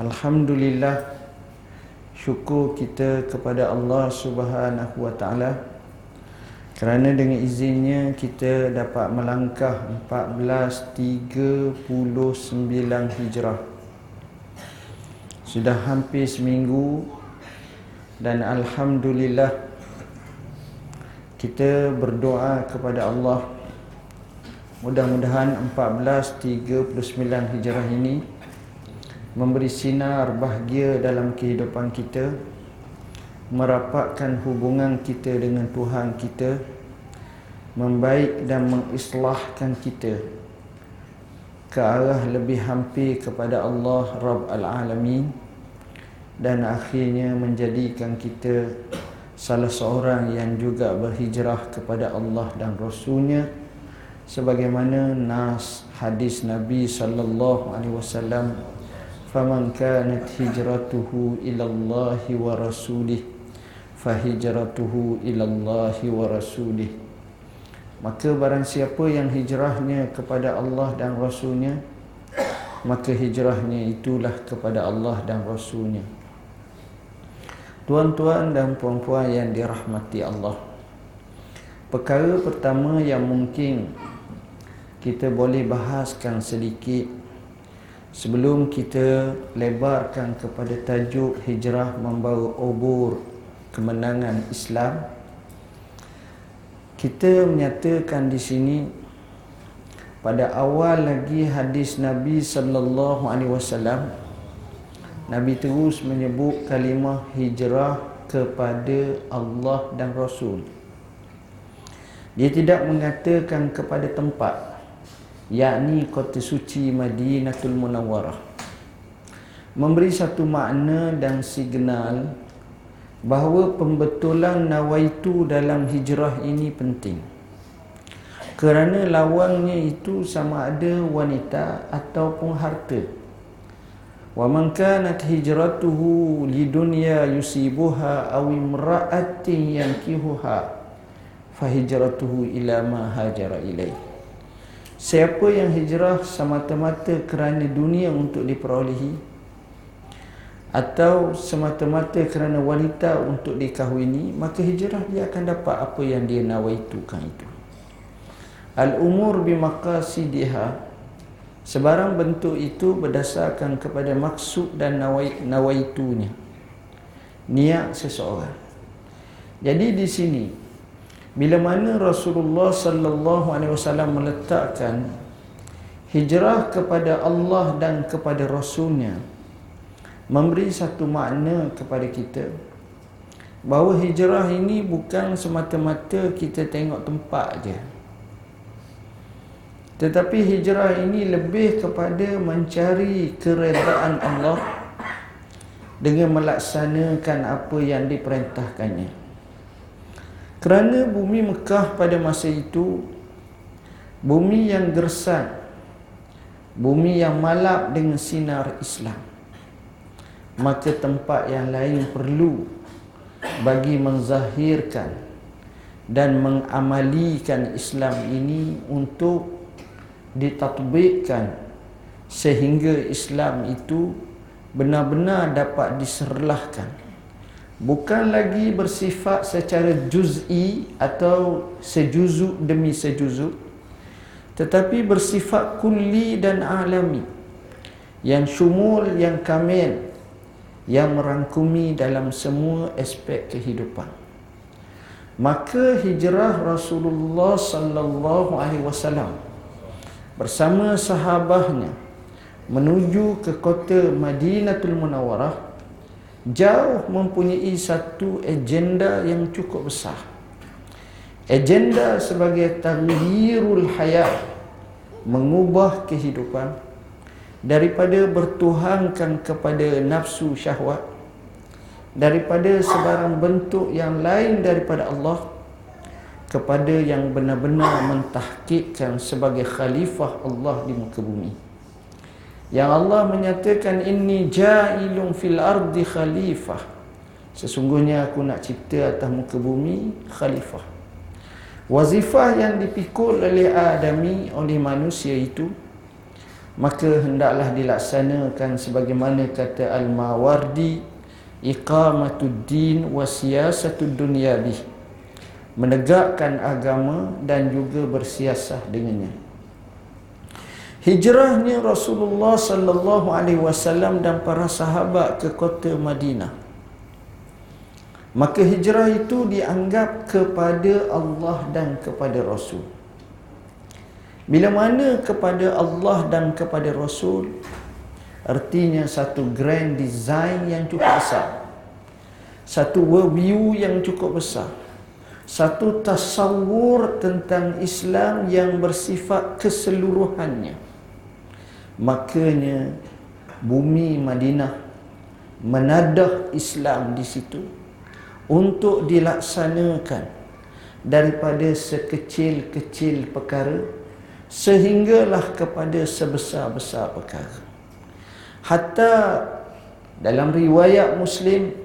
Alhamdulillah syukur kita kepada Allah Subhanahu wa taala kerana dengan izinnya kita dapat melangkah 1439 Hijrah. Sudah hampir seminggu dan alhamdulillah kita berdoa kepada Allah mudah-mudahan 1439 Hijrah ini memberi sinar bahagia dalam kehidupan kita merapatkan hubungan kita dengan Tuhan kita membaik dan mengislahkan kita ke arah lebih hampir kepada Allah Rabb Al-Alamin dan akhirnya menjadikan kita salah seorang yang juga berhijrah kepada Allah dan Rasulnya sebagaimana nas hadis Nabi sallallahu alaihi wasallam فمن كانت هجرته إلى الله ورسوله فهجرته إلى الله ورسوله Maka barang siapa yang hijrahnya kepada Allah dan Rasulnya Maka hijrahnya itulah kepada Allah dan Rasulnya Tuan-tuan dan puan-puan yang dirahmati Allah Perkara pertama yang mungkin kita boleh bahaskan sedikit Sebelum kita lebarkan kepada tajuk hijrah membawa obor kemenangan Islam kita menyatakan di sini pada awal lagi hadis Nabi sallallahu alaihi wasallam Nabi terus menyebut kalimah hijrah kepada Allah dan Rasul. Dia tidak mengatakan kepada tempat yakni kota suci Madinatul Munawwarah. Memberi satu makna dan signal bahawa pembetulan nawaitu dalam hijrah ini penting. Kerana lawannya itu sama ada wanita ataupun harta. Wa man kanat hijratuhu lidunya yusibuha aw imra'atin yankihuha fa hijratuhu ila ma hajara ilaihi Siapa yang hijrah semata-mata kerana dunia untuk diperolehi? Atau semata-mata kerana wanita untuk dikahwini maka hijrah dia akan dapat apa yang dia nawaitukan itu. Al-umur bimaqasidiha sebarang bentuk itu berdasarkan kepada maksud dan nawaitunya. Niat seseorang. Jadi di sini bila mana Rasulullah sallallahu alaihi wasallam meletakkan hijrah kepada Allah dan kepada Rasulnya memberi satu makna kepada kita bahawa hijrah ini bukan semata-mata kita tengok tempat aja tetapi hijrah ini lebih kepada mencari keredaan Allah dengan melaksanakan apa yang diperintahkannya kerana bumi Mekah pada masa itu Bumi yang gersang Bumi yang malap dengan sinar Islam Maka tempat yang lain perlu Bagi menzahirkan Dan mengamalikan Islam ini Untuk ditatbikkan Sehingga Islam itu Benar-benar dapat diserlahkan bukan lagi bersifat secara juz'i atau sejuzuk demi sejuzuk tetapi bersifat kulli dan alami. Yang syumul yang kamil yang merangkumi dalam semua aspek kehidupan. Maka hijrah Rasulullah sallallahu alaihi wasallam bersama sahabatnya menuju ke kota Madinatul Munawwarah jauh mempunyai satu agenda yang cukup besar. Agenda sebagai taghyirul hayat mengubah kehidupan daripada bertuhankan kepada nafsu syahwat daripada sebarang bentuk yang lain daripada Allah kepada yang benar-benar mentahkikkan sebagai khalifah Allah di muka bumi yang Allah menyatakan inni ja'ilun fil ardi khalifah. Sesungguhnya aku nak cipta atas muka bumi khalifah. Wazifah yang dipikul oleh adami oleh manusia itu maka hendaklah dilaksanakan sebagaimana kata Al-Mawardi iqamatud din wa siyasatud dunyabi menegakkan agama dan juga bersiasah dengannya hijrahnya Rasulullah sallallahu alaihi wasallam dan para sahabat ke kota Madinah. Maka hijrah itu dianggap kepada Allah dan kepada Rasul. Bila mana kepada Allah dan kepada Rasul Artinya satu grand design yang cukup besar Satu world view yang cukup besar Satu tasawur tentang Islam yang bersifat keseluruhannya Makanya bumi Madinah menadah Islam di situ untuk dilaksanakan daripada sekecil-kecil perkara sehinggalah kepada sebesar-besar perkara. Hatta dalam riwayat muslim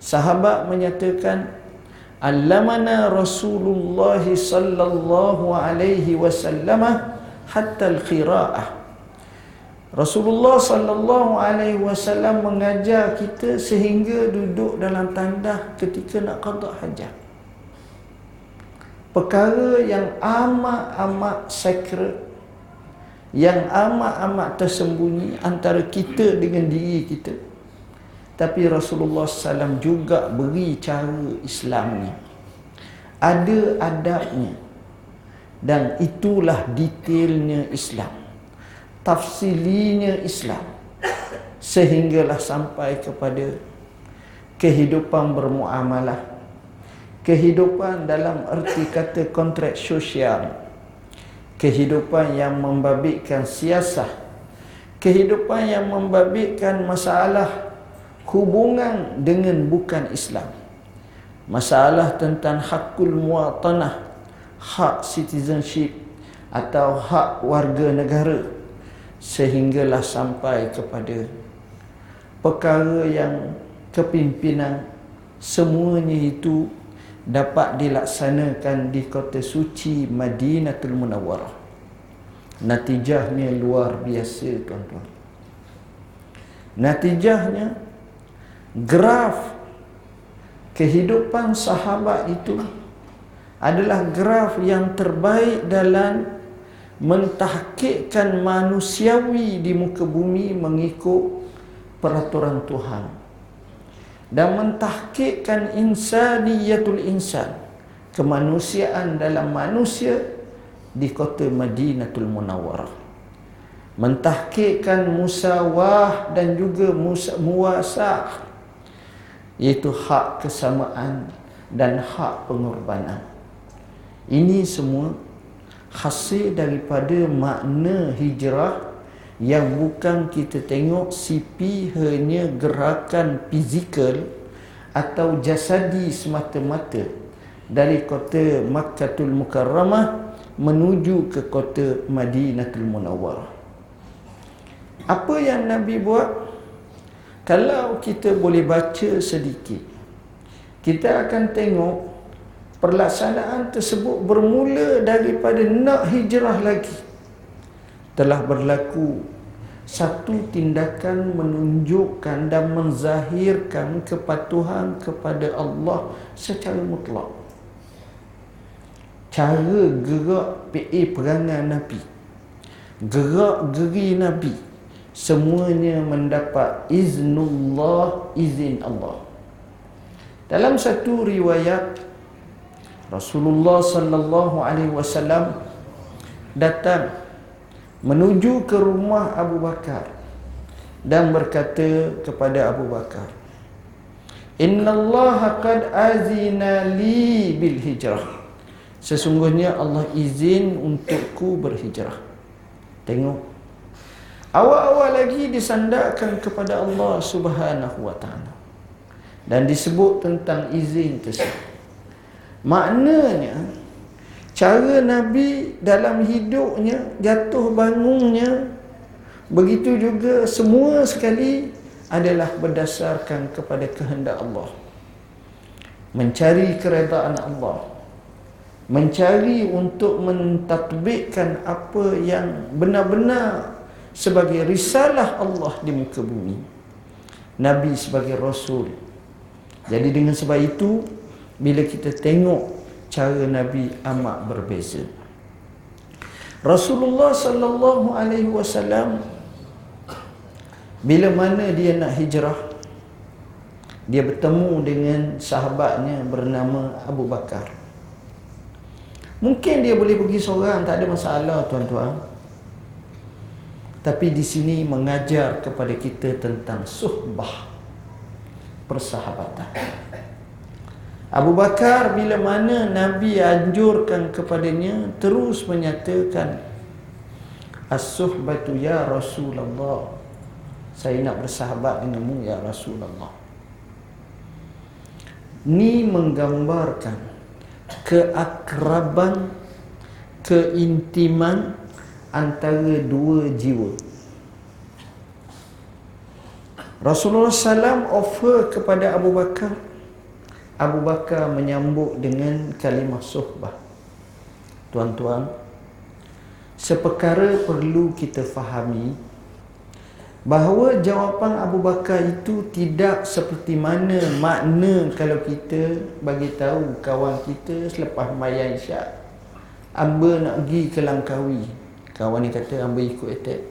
sahabat menyatakan allamana rasulullah sallallahu alaihi wasallam hatta al-qiraah Rasulullah sallallahu alaihi wasallam mengajar kita sehingga duduk dalam tandah ketika nak qada hajat. Perkara yang amat-amat sacred yang amat-amat tersembunyi antara kita dengan diri kita. Tapi Rasulullah SAW juga beri cara Islamnya. Ada adabnya. Dan itulah detailnya Islam tafsilinya Islam. Sehinggalah sampai kepada kehidupan bermuamalah. Kehidupan dalam erti kata kontrak sosial. Kehidupan yang membabitkan siasah. Kehidupan yang membabitkan masalah hubungan dengan bukan Islam. Masalah tentang hakul muatanah hak citizenship atau hak warga negara sehinggalah sampai kepada perkara yang kepimpinan semuanya itu dapat dilaksanakan di kota suci Madinatul Munawwarah. Natijahnya luar biasa tuan-tuan. Natijahnya graf kehidupan sahabat itu adalah graf yang terbaik dalam mentahkikkan manusiawi di muka bumi mengikut peraturan Tuhan. Dan mentahkikkan insaniyatul insan kemanusiaan dalam manusia di kota Madinatul Munawwarah. Mentahkikkan musawah dan juga muwasah iaitu hak kesamaan dan hak pengorbanan. Ini semua hasil daripada makna hijrah yang bukan kita tengok CP hanya gerakan fizikal atau jasadi semata-mata dari kota Makkatul Mukarramah menuju ke kota Madinatul Munawwarah. Apa yang Nabi buat? Kalau kita boleh baca sedikit, kita akan tengok perlaksanaan tersebut bermula daripada nak hijrah lagi telah berlaku satu tindakan menunjukkan dan menzahirkan kepatuhan kepada Allah secara mutlak. Cara gerak PA perangai Nabi, gerak geri Nabi, semuanya mendapat iznullah, izin Allah. Dalam satu riwayat Rasulullah sallallahu alaihi wasallam datang menuju ke rumah Abu Bakar dan berkata kepada Abu Bakar Inna Allah qad azina li bil hijrah. Sesungguhnya Allah izin untukku berhijrah. Tengok. Awal-awal lagi disandarkan kepada Allah subhanahu wa ta'ala Dan disebut tentang izin tersebut Maknanya cara Nabi dalam hidupnya jatuh bangunnya begitu juga semua sekali adalah berdasarkan kepada kehendak Allah mencari keredaan Allah mencari untuk mentatbikkan apa yang benar-benar sebagai risalah Allah di muka bumi. Nabi sebagai rasul. Jadi dengan sebab itu bila kita tengok cara Nabi amat berbeza. Rasulullah sallallahu alaihi wasallam bila mana dia nak hijrah dia bertemu dengan sahabatnya bernama Abu Bakar. Mungkin dia boleh pergi seorang, tak ada masalah tuan-tuan. Tapi di sini mengajar kepada kita tentang suhbah persahabatan. Abu Bakar bila mana Nabi anjurkan kepadanya terus menyatakan As-suhbatu ya Rasulullah. Saya nak bersahabat denganmu ya Rasulullah. Ni menggambarkan keakraban, keintiman antara dua jiwa. Rasulullah SAW offer kepada Abu Bakar. Abu Bakar menyambut dengan kalimah suhbah. Tuan-tuan, seperkara perlu kita fahami bahawa jawapan Abu Bakar itu tidak seperti mana makna kalau kita bagi tahu kawan kita selepas mayang isyak Amba nak pergi ke Langkawi. Kawan ni kata Amba ikut attack.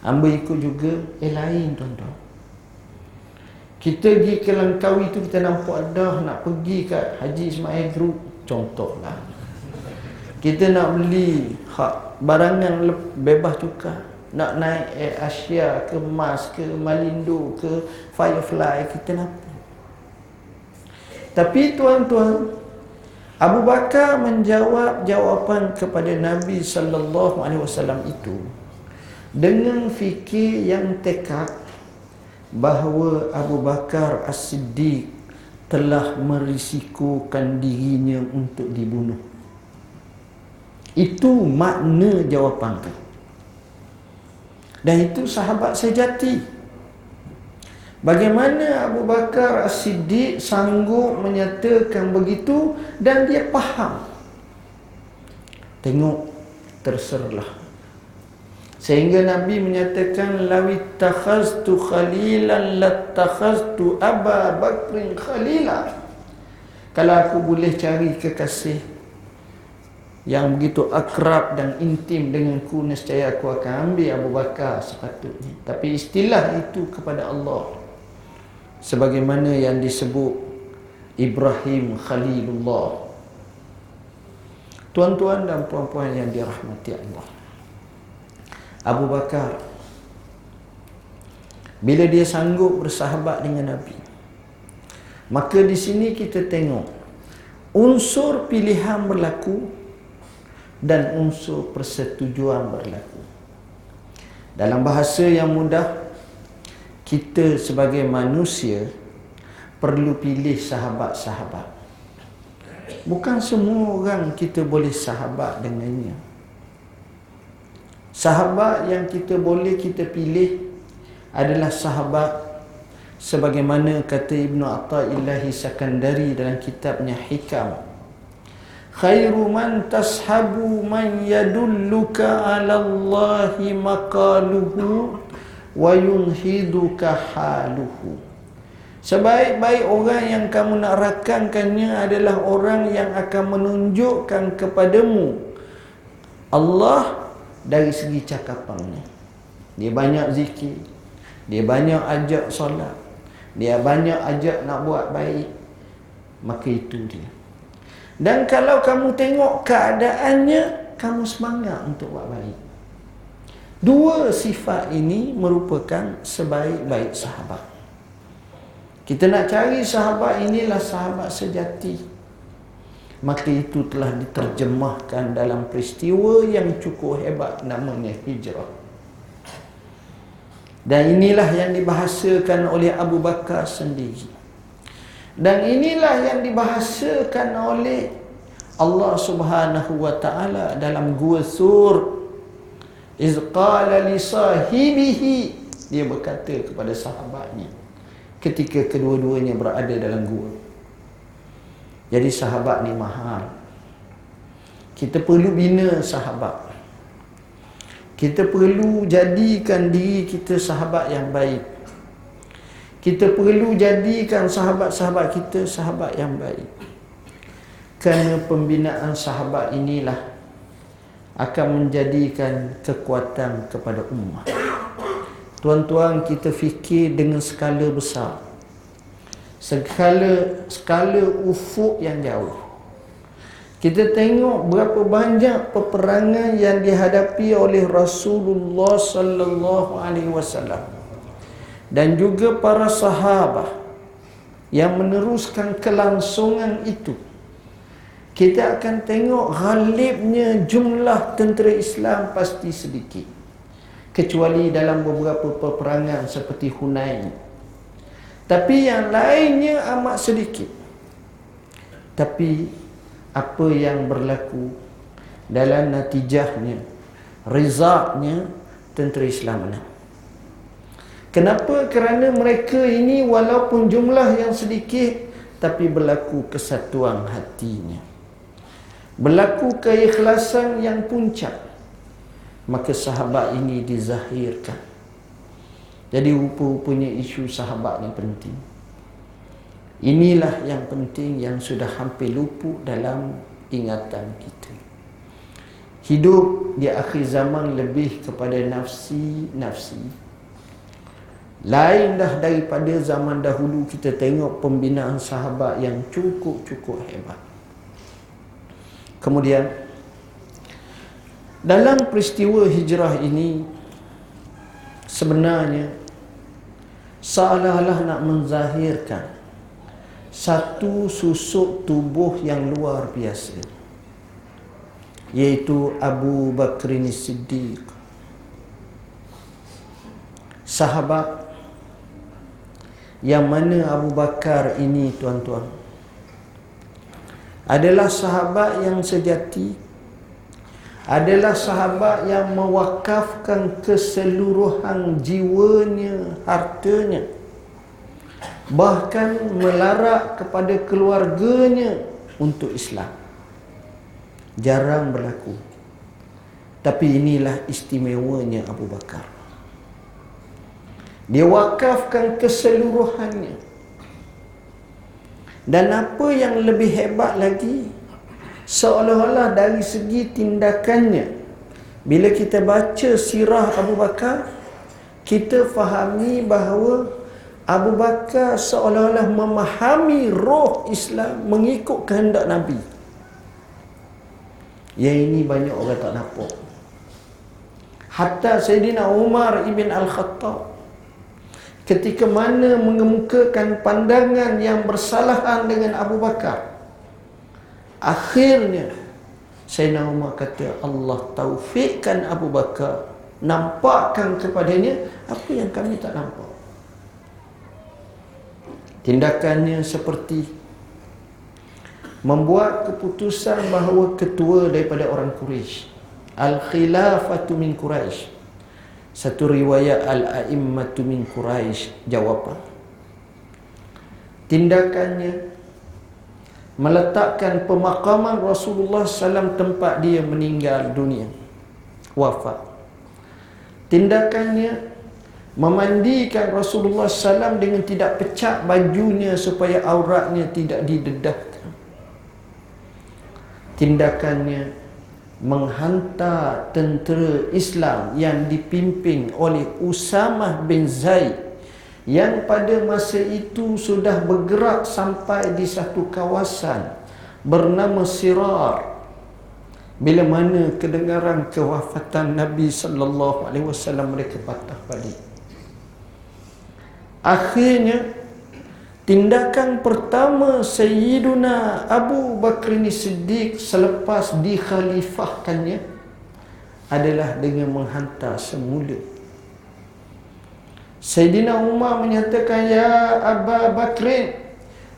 Amba ikut juga eh lain tuan-tuan kita pergi ke Langkawi tu kita nampak dah nak pergi kat Haji Ismail Group. Contohlah. Kita nak beli hak barangan bebas tukar. Nak naik Air Asia ke Mars ke Malindo ke Firefly kita nampak tapi tuan-tuan Abu Bakar menjawab jawapan kepada Nabi sallallahu alaihi wasallam itu dengan fikir yang tekad bahawa Abu Bakar As-Siddiq telah merisikokan dirinya untuk dibunuh. Itu makna jawapan itu. Dan itu sahabat sejati. Bagaimana Abu Bakar As-Siddiq sanggup menyatakan begitu dan dia faham. Tengok terserlah. Sehingga Nabi menyatakan lawi takhaztu khalilan latakhaztu Aba Bakrin khalila. Kalau aku boleh cari kekasih yang begitu akrab dan intim denganku nescaya aku akan ambil Abu Bakar sepatutnya. Tapi istilah itu kepada Allah. Sebagaimana yang disebut Ibrahim Khalilullah. Tuan-tuan dan puan-puan yang dirahmati Allah Abu Bakar bila dia sanggup bersahabat dengan Nabi maka di sini kita tengok unsur pilihan berlaku dan unsur persetujuan berlaku. Dalam bahasa yang mudah, kita sebagai manusia perlu pilih sahabat-sahabat. Bukan semua orang kita boleh sahabat dengannya. Sahabat yang kita boleh kita pilih adalah sahabat sebagaimana kata Ibnu Athaillah Sakandari dalam kitabnya Hikam. Khairu man tashabu man yadulluka ala Allahi maqaluhu wa yunhiduka haluhu. Sebaik-baik orang yang kamu nak rakankannya adalah orang yang akan menunjukkan kepadamu Allah dari segi cakapannya. Dia banyak zikir. Dia banyak ajak solat. Dia banyak ajak nak buat baik. Maka itu dia. Dan kalau kamu tengok keadaannya, kamu semangat untuk buat baik. Dua sifat ini merupakan sebaik-baik sahabat. Kita nak cari sahabat inilah sahabat sejati. Maka itu telah diterjemahkan dalam peristiwa yang cukup hebat namanya hijrah. Dan inilah yang dibahasakan oleh Abu Bakar sendiri. Dan inilah yang dibahasakan oleh Allah Subhanahu wa taala dalam gua sur iz qala li sahibihi dia berkata kepada sahabatnya ketika kedua-duanya berada dalam gua jadi sahabat ni mahal kita perlu bina sahabat Kita perlu jadikan diri kita sahabat yang baik. Kita perlu jadikan sahabat-sahabat kita sahabat yang baik. Kerana pembinaan sahabat inilah akan menjadikan kekuatan kepada umat. Tuan-tuan kita fikir dengan skala besar. Skala skala ufuk yang jauh. Kita tengok berapa banyak peperangan yang dihadapi oleh Rasulullah sallallahu alaihi wasallam dan juga para sahabat yang meneruskan kelangsungan itu. Kita akan tengok ghalibnya jumlah tentera Islam pasti sedikit. Kecuali dalam beberapa peperangan seperti Hunain. Tapi yang lainnya amat sedikit. Tapi apa yang berlaku dalam natijahnya rizaknya tentera Islam menang kenapa? Kerana mereka ini walaupun jumlah yang sedikit tapi berlaku kesatuan hatinya. Berlaku keikhlasan yang puncak. Maka sahabat ini dizahirkan jadi rupa-rupanya isu sahabat ni penting Inilah yang penting yang sudah hampir luput dalam ingatan kita. Hidup di akhir zaman lebih kepada nafsi-nafsi. Lain dah daripada zaman dahulu kita tengok pembinaan sahabat yang cukup-cukup hebat. Kemudian dalam peristiwa hijrah ini sebenarnya seolah-olah nak menzahirkan satu susuk tubuh yang luar biasa yaitu Abu Bakr Siddiq. Sahabat yang mana Abu Bakar ini tuan-tuan adalah sahabat yang sejati adalah sahabat yang mewakafkan keseluruhan jiwanya hartanya. Bahkan melarak kepada keluarganya untuk Islam. Jarang berlaku. Tapi inilah istimewanya Abu Bakar. Dia wakafkan keseluruhannya. Dan apa yang lebih hebat lagi seolah-olah dari segi tindakannya bila kita baca sirah Abu Bakar kita fahami bahawa Abu Bakar seolah-olah memahami roh Islam mengikut kehendak Nabi. Yang ini banyak orang tak nampak. Hatta Sayyidina Umar ibn Al-Khattab ketika mana mengemukakan pandangan yang bersalahan dengan Abu Bakar. Akhirnya Sayyidina Umar kata Allah taufikkan Abu Bakar. Nampakkan kepadanya apa yang kami tak nampak. Tindakannya seperti membuat keputusan bahawa ketua daripada orang Quraisy al-khilafatu min Quraisy satu riwayat al-a'immatu min Quraisy jawapan. Tindakannya meletakkan pemakaman Rasulullah SAW tempat dia meninggal dunia wafat tindakannya memandikan Rasulullah SAW dengan tidak pecah bajunya supaya auratnya tidak didedahkan. Tindakannya menghantar tentera Islam yang dipimpin oleh Usamah bin Zaid yang pada masa itu sudah bergerak sampai di satu kawasan bernama Sirar bila mana kedengaran kewafatan Nabi sallallahu alaihi wasallam mereka patah balik Akhirnya tindakan pertama Sayyiduna Abu Bakr Siddiq selepas dikhalifahkannya adalah dengan menghantar semula. Sayyidina Umar menyatakan ya Abu Bakr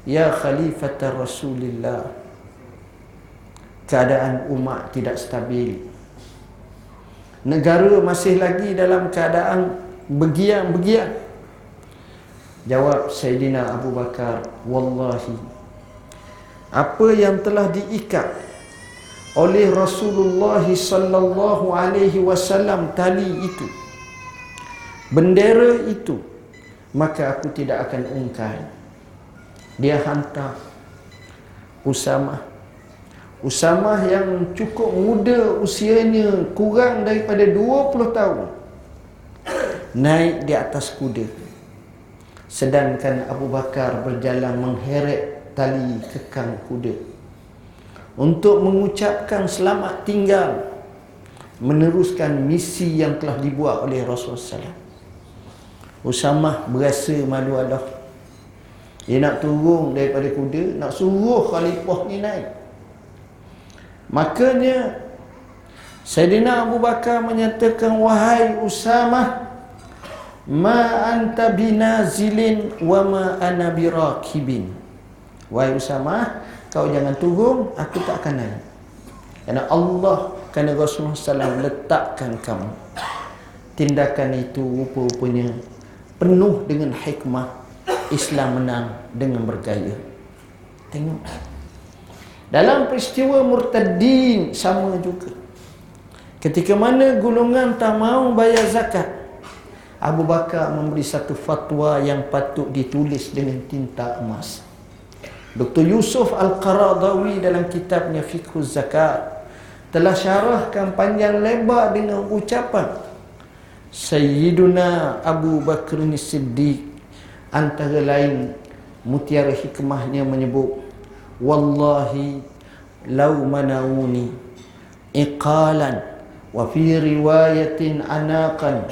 ya khalifat Rasulullah keadaan umat tidak stabil. Negara masih lagi dalam keadaan begiang-begiang. Jawab Sayyidina Abu Bakar Wallahi Apa yang telah diikat oleh Rasulullah sallallahu alaihi wasallam tali itu bendera itu maka aku tidak akan ungkai dia hantar Usamah Usamah yang cukup muda usianya kurang daripada 20 tahun naik di atas kuda. Sedangkan Abu Bakar berjalan mengheret tali kekang kuda. Untuk mengucapkan selamat tinggal meneruskan misi yang telah dibuat oleh Rasulullah SAW. Usamah berasa malu Allah. Dia nak turun daripada kuda, nak suruh khalifah ni naik. Makanya Sayyidina Abu Bakar menyatakan wahai Usamah ma anta binazilin wa ma ana birakibin. Wahai Usamah, kau jangan turun, aku tak akan naik. Kerana Allah kerana Rasulullah SAW letakkan kamu. Tindakan itu rupa-rupanya penuh dengan hikmah. Islam menang dengan bergaya. Tengok. Dalam peristiwa murtadin sama juga. Ketika mana golongan tak mau bayar zakat, Abu Bakar memberi satu fatwa yang patut ditulis dengan tinta emas. Dr. Yusuf Al-Qaradawi dalam kitabnya Fiqh Zakat telah syarahkan panjang lebar dengan ucapan Sayyiduna Abu Bakr Siddiq antara lain mutiara hikmahnya menyebut wallahi law manawuni iqalan wa fi riwayatin anaqan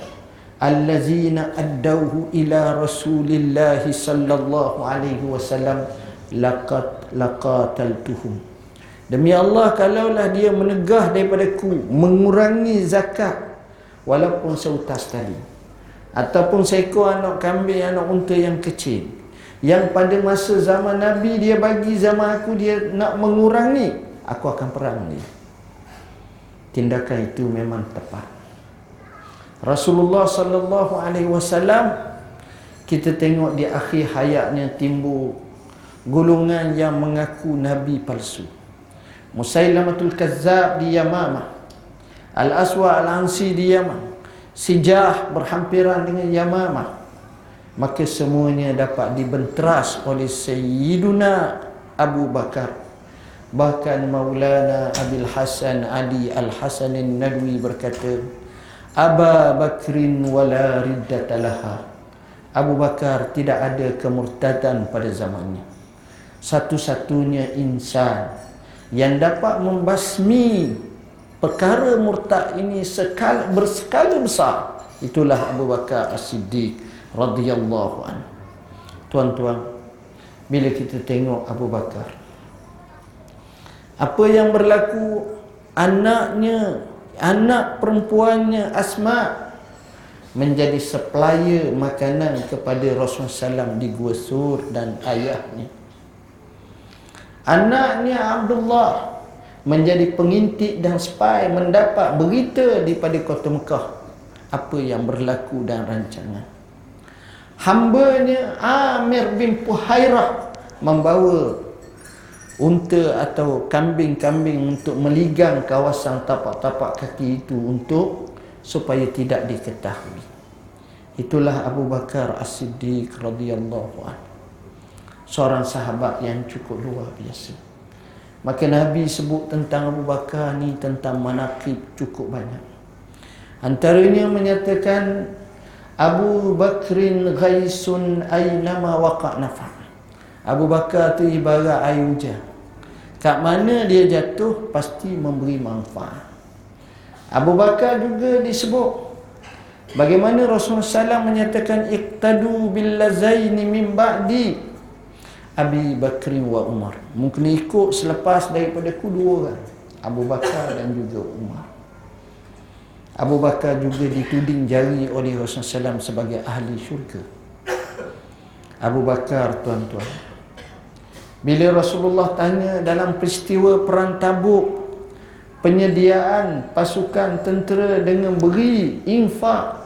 allazina addawhu ila rasulillah sallallahu alaihi wasallam laqad laqataltuhum. Demi Allah kalaulah dia menegah daripadaku mengurangi zakat walaupun seutas tali ataupun seekor anak kambing anak unta yang kecil. Yang pada masa zaman Nabi dia bagi zaman aku dia nak mengurangi aku akan perang dia tindakan itu memang tepat. Rasulullah sallallahu alaihi wasallam kita tengok di akhir hayatnya timbul golongan yang mengaku nabi palsu. Musailamatul Kazzab di Yamamah Al-Aswa Al-Ansi di Yamamah Sijah berhampiran dengan Yamamah. Maka semuanya dapat dibenteras oleh Sayyiduna Abu Bakar. Bahkan Maulana Abil Hasan Ali Al-Hasan Nadwi berkata Aba Bakrin wala riddatalaha Abu Bakar tidak ada kemurtadan pada zamannya. Satu-satunya insan yang dapat membasmi perkara murtad ini sekali, berskala besar. Itulah Abu Bakar As-Siddiq radhiyallahu an. Tuan-tuan, bila kita tengok Abu Bakar apa yang berlaku? Anaknya anak perempuannya Asma menjadi supplier makanan kepada Rasulullah SAW di Gua Sur dan ayahnya. Anaknya Abdullah menjadi pengintip dan spy mendapat berita daripada kota Mekah apa yang berlaku dan rancangan hambanya Amir bin Puhairah membawa unta atau kambing-kambing untuk meligang kawasan tapak-tapak kaki itu untuk supaya tidak diketahui. Itulah Abu Bakar As-Siddiq radhiyallahu anhu. Seorang sahabat yang cukup luar biasa. Maka Nabi sebut tentang Abu Bakar ni tentang manakib cukup banyak. Antaranya menyatakan Abu Bakrin ghaisun aynama waqa nafa. Abu Bakar tu ibarat air hujan. Kat mana dia jatuh pasti memberi manfaat. Abu Bakar juga disebut bagaimana Rasulullah SAW menyatakan iqtadu bil lazaini min ba'di Abi Bakri wa Umar. Mungkin ikut selepas daripada ku dua orang. Abu Bakar dan juga Umar. Abu Bakar juga dituding jari oleh Rasulullah SAW sebagai ahli syurga. Abu Bakar tuan-tuan. Bila Rasulullah tanya dalam peristiwa perang tabuk penyediaan pasukan tentera dengan beri infak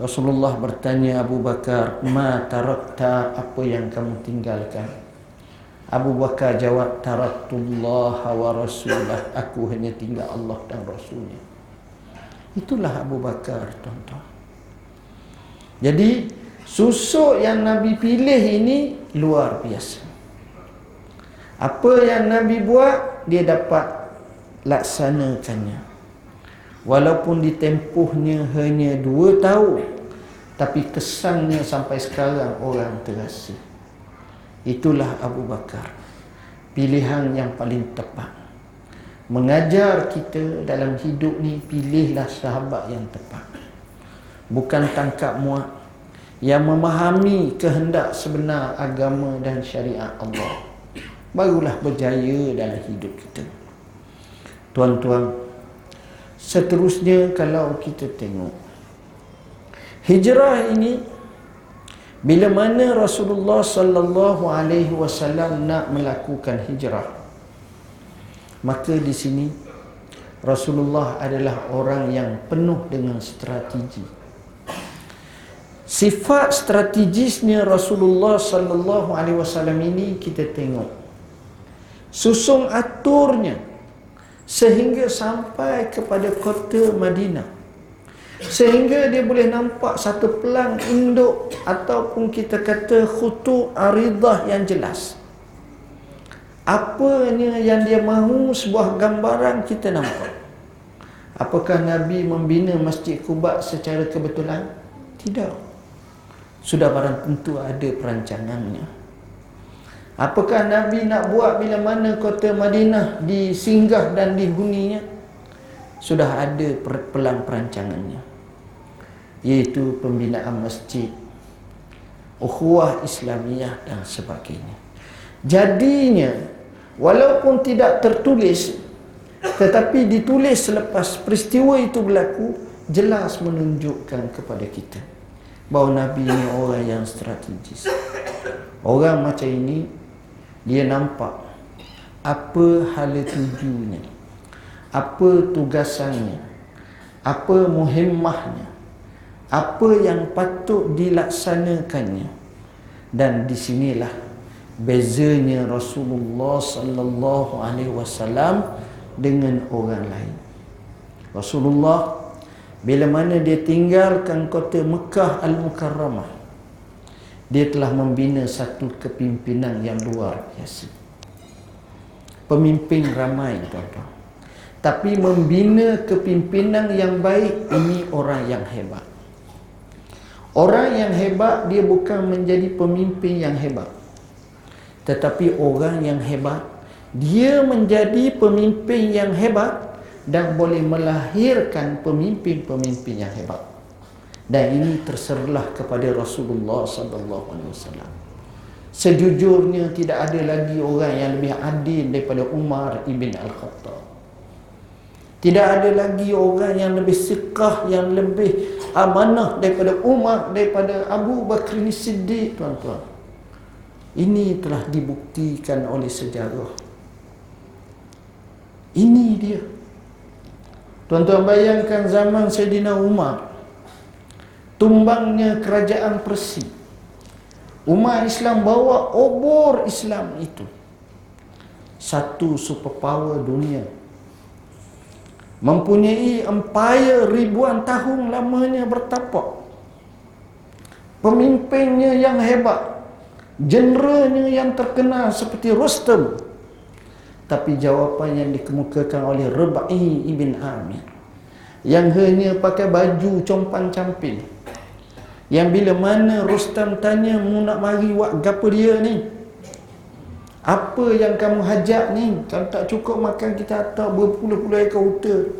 Rasulullah bertanya Abu Bakar ma tarakta? Apa yang kamu tinggalkan? Abu Bakar jawab taratullah wa rasulah. Aku hanya tinggal Allah dan rasulnya. Itulah Abu Bakar tuan-tuan. Jadi susuk yang Nabi pilih ini luar biasa. Apa yang Nabi buat dia dapat laksanakannya walaupun ditempuhnya hanya dua tahun tapi kesannya sampai sekarang orang terasa. Itulah Abu Bakar Pilihan yang paling tepat. Mengajar kita dalam hidup ni Pilihlah sahabat yang tepat. Bukan tangkap muat Yang memahami kehendak sebenar agama dan syariat Allah. Barulah berjaya dalam hidup kita. Tuan-tuan Seterusnya kalau kita tengok. Hijrah ini bila mana Rasulullah sallallahu alaihi wasallam nak melakukan hijrah maka di sini Rasulullah adalah orang yang penuh dengan strategi. Sifat strategisnya Rasulullah sallallahu alaihi wasallam ini kita tengok. Susung aturnya sehingga sampai kepada kota Madinah. Sehingga dia boleh nampak satu pelang induk ataupun kita kata khutu aridah yang jelas. Apanya yang dia mahu sebuah gambaran kita nampak? Apakah Nabi membina masjid Kuba secara kebetulan? Tidak. Sudah barang tentu ada perancangannya apakah Nabi nak buat bila mana kota Madinah disinggah dan dihuninya sudah ada pelang perancangannya iaitu pembinaan masjid ukhuwah islamiyah dan sebagainya. Jadinya walaupun tidak tertulis tetapi ditulis selepas peristiwa itu berlaku jelas menunjukkan kepada kita bahawa Nabi ini orang yang strategis. Orang macam ini dia nampak apa hala tujunya apa tugasannya apa muhimmahnya apa yang patut dilaksanakannya. Dan disinilah bezanya Rasulullah sallallahu alaihi wasallam dengan orang lain. Rasulullah bila mana dia tinggalkan kota Mekah Al-Mukarramah dia telah membina satu kepimpinan yang luar biasa pemimpin ramai tuan-tuan tapi membina kepimpinan yang baik ini orang yang hebat Orang yang hebat dia bukan menjadi pemimpin yang hebat. Tetapi orang yang hebat dia menjadi pemimpin yang hebat dan boleh melahirkan pemimpin-pemimpin yang hebat. Dan ini terserlah kepada Rasulullah sallallahu alaihi wasallam. Sejujurnya tidak ada lagi orang yang lebih adil daripada Umar ibn Al-Khattab. Tidak ada lagi orang yang lebih sikah, yang lebih amanah daripada Umar, daripada Abu Bakr Siddiq, tuan-tuan. Ini telah dibuktikan oleh sejarah. Ini dia. Tuan-tuan bayangkan zaman Sayyidina Umar. Tumbangnya kerajaan Persia. Umar Islam bawa obor Islam itu. Satu superpower dunia. Mempunyai empire ribuan tahun lamanya bertapak. Pemimpinnya yang hebat. Generalnya yang terkenal seperti Rustam tapi jawapan yang dikemukakan oleh Rabai ibn Amir. Yang hanya pakai baju compan camping yang bila mana Rustam tanya mu nak mari buat gapo dia ni? Apa yang kamu hajat ni? Kalau tak cukup makan kita atau berpuluh-puluh ekor unta.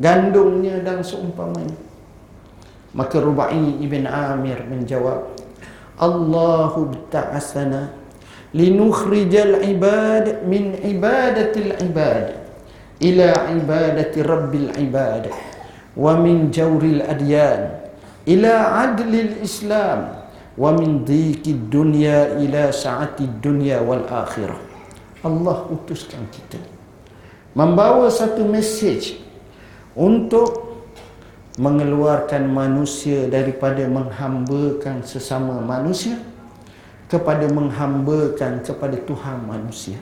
Gandumnya dan seumpamanya. Maka Rubai ibn Amir menjawab Allahu ta'asana Linukhrijal ibad min ibadatil ibad Ila ibadati rabbil ibad Wa min jawril adyan Ila adlil islam wa min dhiqid dunya ila sa'atid dunya wal akhirah. Allah utuskan kita. Membawa satu message untuk mengeluarkan manusia daripada menghambakan sesama manusia kepada menghambakan kepada Tuhan manusia.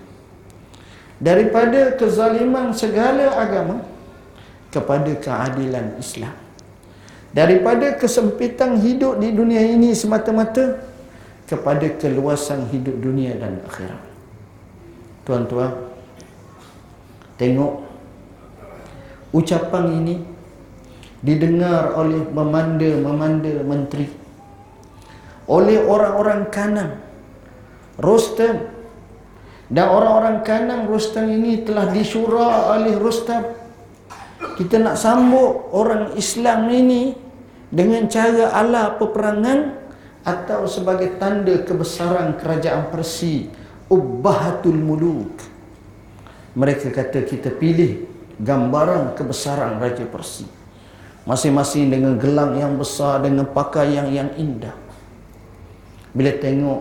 Daripada kezaliman segala agama kepada keadilan Islam daripada kesempitan hidup di dunia ini semata-mata kepada keluasan hidup dunia dan akhirat. Tuan-tuan tengok. Ucapan ini didengar oleh memanda-memanda menteri oleh orang-orang kanan Rostam. Dan orang-orang kanan Rostam ini telah disyura oleh Rostam. Kita nak sambut orang Islam ini dengan cara ala peperangan atau sebagai tanda kebesaran kerajaan Persia. Ubbahatul muluk. Mereka kata kita pilih gambaran kebesaran Raja Persia. Masing-masing dengan gelang yang besar, dengan pakaian yang indah. Bila tengok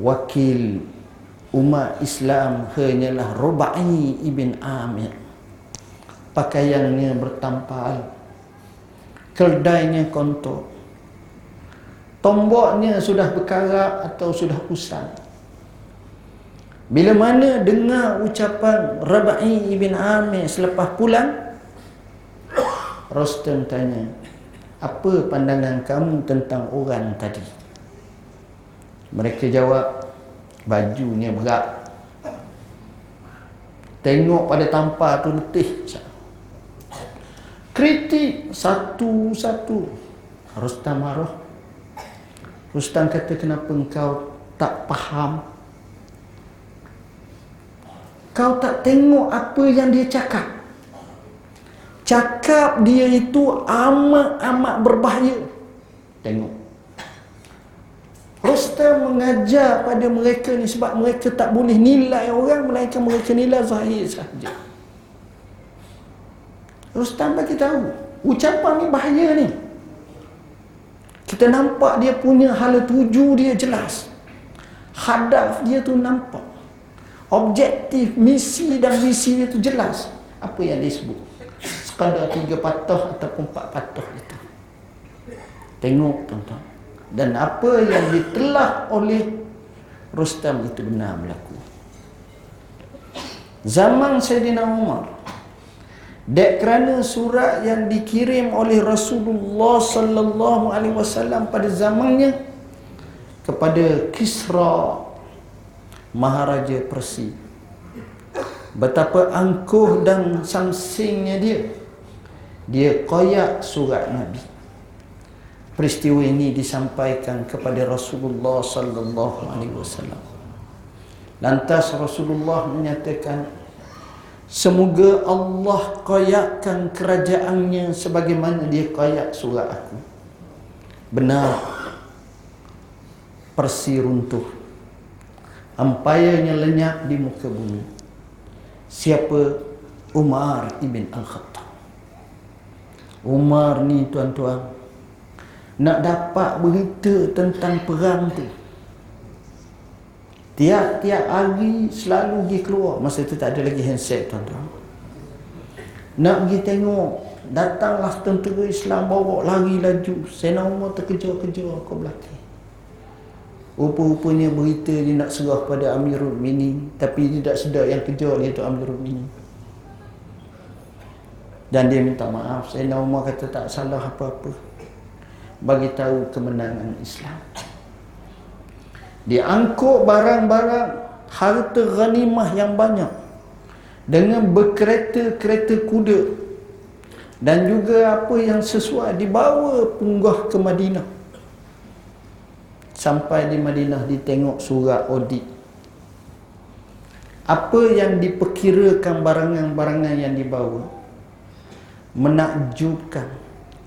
wakil umat Islam hanyalah Rubai ibn Amir. Pakaiannya bertampal. Keldainya kontok. Tomboknya sudah berkarak atau sudah usang. Bila mana dengar ucapan Rabai ibn Amir selepas pulang, Rostam tanya, apa pandangan kamu tentang orang tadi? Mereka jawab, bajunya berat tengok pada tampar tu letih kritik satu-satu Rustam marah Rustam kata kenapa engkau tak faham? Kau tak tengok apa yang dia cakap. Cakap dia itu amat-amat berbahaya. Tengok. Rostam mengajar pada mereka ni sebab mereka tak boleh nilai orang melainkan mereka nilai zahir sahaja. Rostam bagi tahu ucapan ni bahaya ni. Kita nampak dia punya hala tuju dia jelas. Hadaf dia tu nampak. Objektif, misi dan visi dia tu jelas. Apa yang dia sebut? Sekadar tiga patah ataupun empat patah itu. Tengok tuan-tuan dan apa yang ditelah oleh Rustam itu benar berlaku zaman Sayyidina Umar dek kerana surat yang dikirim oleh Rasulullah sallallahu alaihi wasallam pada zamannya kepada Kisra Maharaja Persia betapa angkuh dan samsingnya dia. Dia koyak surat Nabi. Peristiwa ini disampaikan kepada Rasulullah sallallahu alaihi wasallam. Lantas Rasulullah menyatakan semoga Allah qayakkan kerajaannya sebagaimana dia qayak surat aku. Benar. Persi runtuh. Ampayanya lenyap di muka bumi. Siapa Umar ibn Al-Khattab. Umar ni tuan-tuan nak dapat berita tentang perang tu tiap-tiap hari selalu pergi keluar. Masa tu tak ada lagi handset tuan-tuan. Nak pergi tengok datanglah tentera Islam bawa lari laju. Sena Umar terkejar-kejar ke belakang Rupa-rupanya berita dia nak serah pada Amirul Mini Tapi dia tak sedar yang kejar dia tu Amirul Mini Dan dia minta maaf. Saya Umar kata tak salah apa-apa. Bagi tahu kemenangan Islam. Diangkut barang-barang harta ghanimah yang banyak dengan berkereta-kereta kuda dan juga apa yang sesuai dibawa punggah ke Madinah. Sampai di Madinah ditengok surat audit. Apa yang diperkirakan barangan-barangan yang dibawa menakjubkan.